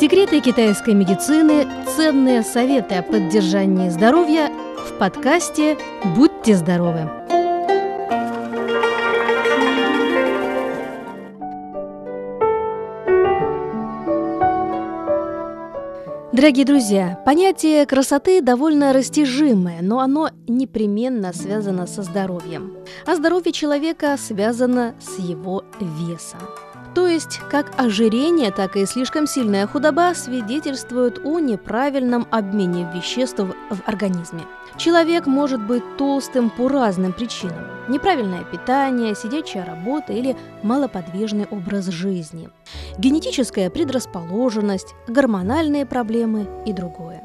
Секреты китайской медицины, ценные советы о поддержании здоровья в подкасте «Будьте здоровы». Дорогие друзья, понятие красоты довольно растяжимое, но оно непременно связано со здоровьем. А здоровье человека связано с его весом. То есть, как ожирение, так и слишком сильная худоба свидетельствуют о неправильном обмене веществ в организме. Человек может быть толстым по разным причинам. Неправильное питание, сидячая работа или малоподвижный образ жизни. Генетическая предрасположенность, гормональные проблемы и другое.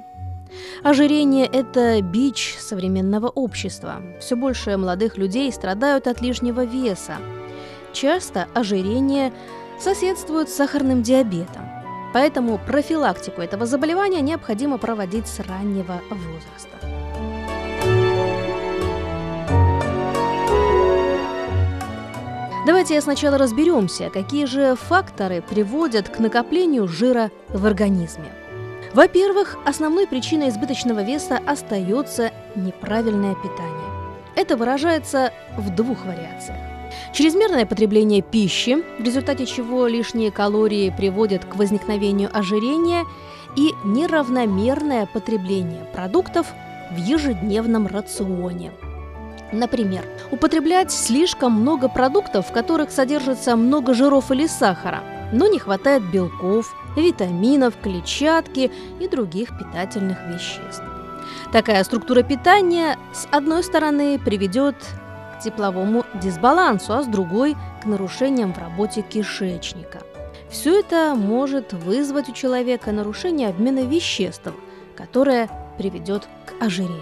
Ожирение – это бич современного общества. Все больше молодых людей страдают от лишнего веса, Часто ожирение соседствует с сахарным диабетом, поэтому профилактику этого заболевания необходимо проводить с раннего возраста. Давайте сначала разберемся, какие же факторы приводят к накоплению жира в организме. Во-первых, основной причиной избыточного веса остается неправильное питание. Это выражается в двух вариациях. Чрезмерное потребление пищи, в результате чего лишние калории приводят к возникновению ожирения, и неравномерное потребление продуктов в ежедневном рационе. Например, употреблять слишком много продуктов, в которых содержится много жиров или сахара, но не хватает белков, витаминов, клетчатки и других питательных веществ. Такая структура питания, с одной стороны, приведет к тепловому дисбалансу, а с другой – к нарушениям в работе кишечника. Все это может вызвать у человека нарушение обмена веществ, которое приведет к ожирению.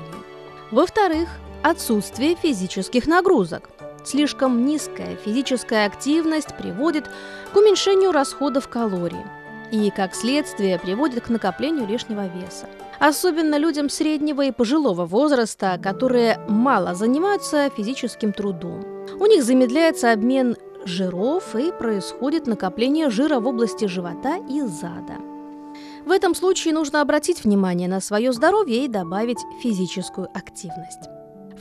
Во-вторых, отсутствие физических нагрузок. Слишком низкая физическая активность приводит к уменьшению расходов калорий и, как следствие, приводит к накоплению лишнего веса особенно людям среднего и пожилого возраста, которые мало занимаются физическим трудом. У них замедляется обмен жиров и происходит накопление жира в области живота и зада. В этом случае нужно обратить внимание на свое здоровье и добавить физическую активность.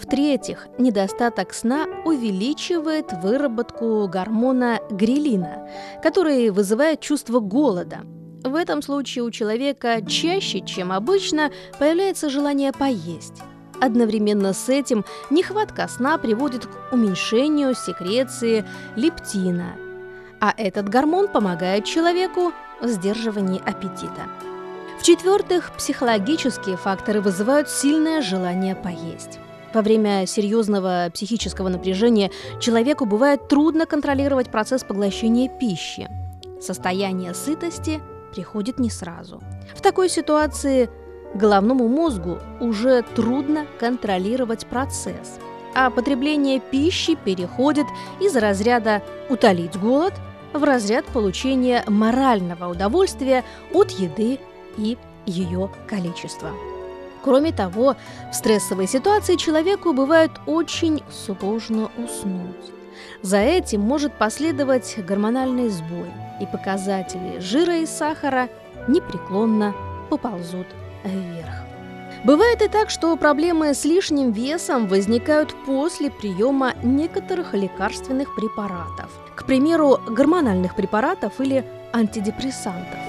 В-третьих, недостаток сна увеличивает выработку гормона грелина, который вызывает чувство голода – в этом случае у человека чаще, чем обычно, появляется желание поесть. Одновременно с этим нехватка сна приводит к уменьшению секреции лептина, а этот гормон помогает человеку в сдерживании аппетита. В-четвертых, психологические факторы вызывают сильное желание поесть. Во время серьезного психического напряжения человеку бывает трудно контролировать процесс поглощения пищи. Состояние сытости – приходит не сразу. В такой ситуации головному мозгу уже трудно контролировать процесс, а потребление пищи переходит из разряда «утолить голод» в разряд получения морального удовольствия от еды и ее количества. Кроме того, в стрессовой ситуации человеку бывает очень сложно уснуть. За этим может последовать гормональный сбой, и показатели жира и сахара непреклонно поползут вверх. Бывает и так, что проблемы с лишним весом возникают после приема некоторых лекарственных препаратов, к примеру, гормональных препаратов или антидепрессантов.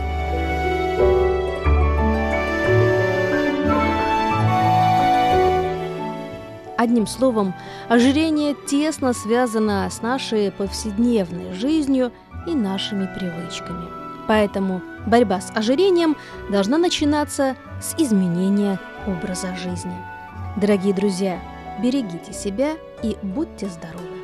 Одним словом, ожирение тесно связано с нашей повседневной жизнью и нашими привычками. Поэтому борьба с ожирением должна начинаться с изменения образа жизни. Дорогие друзья, берегите себя и будьте здоровы!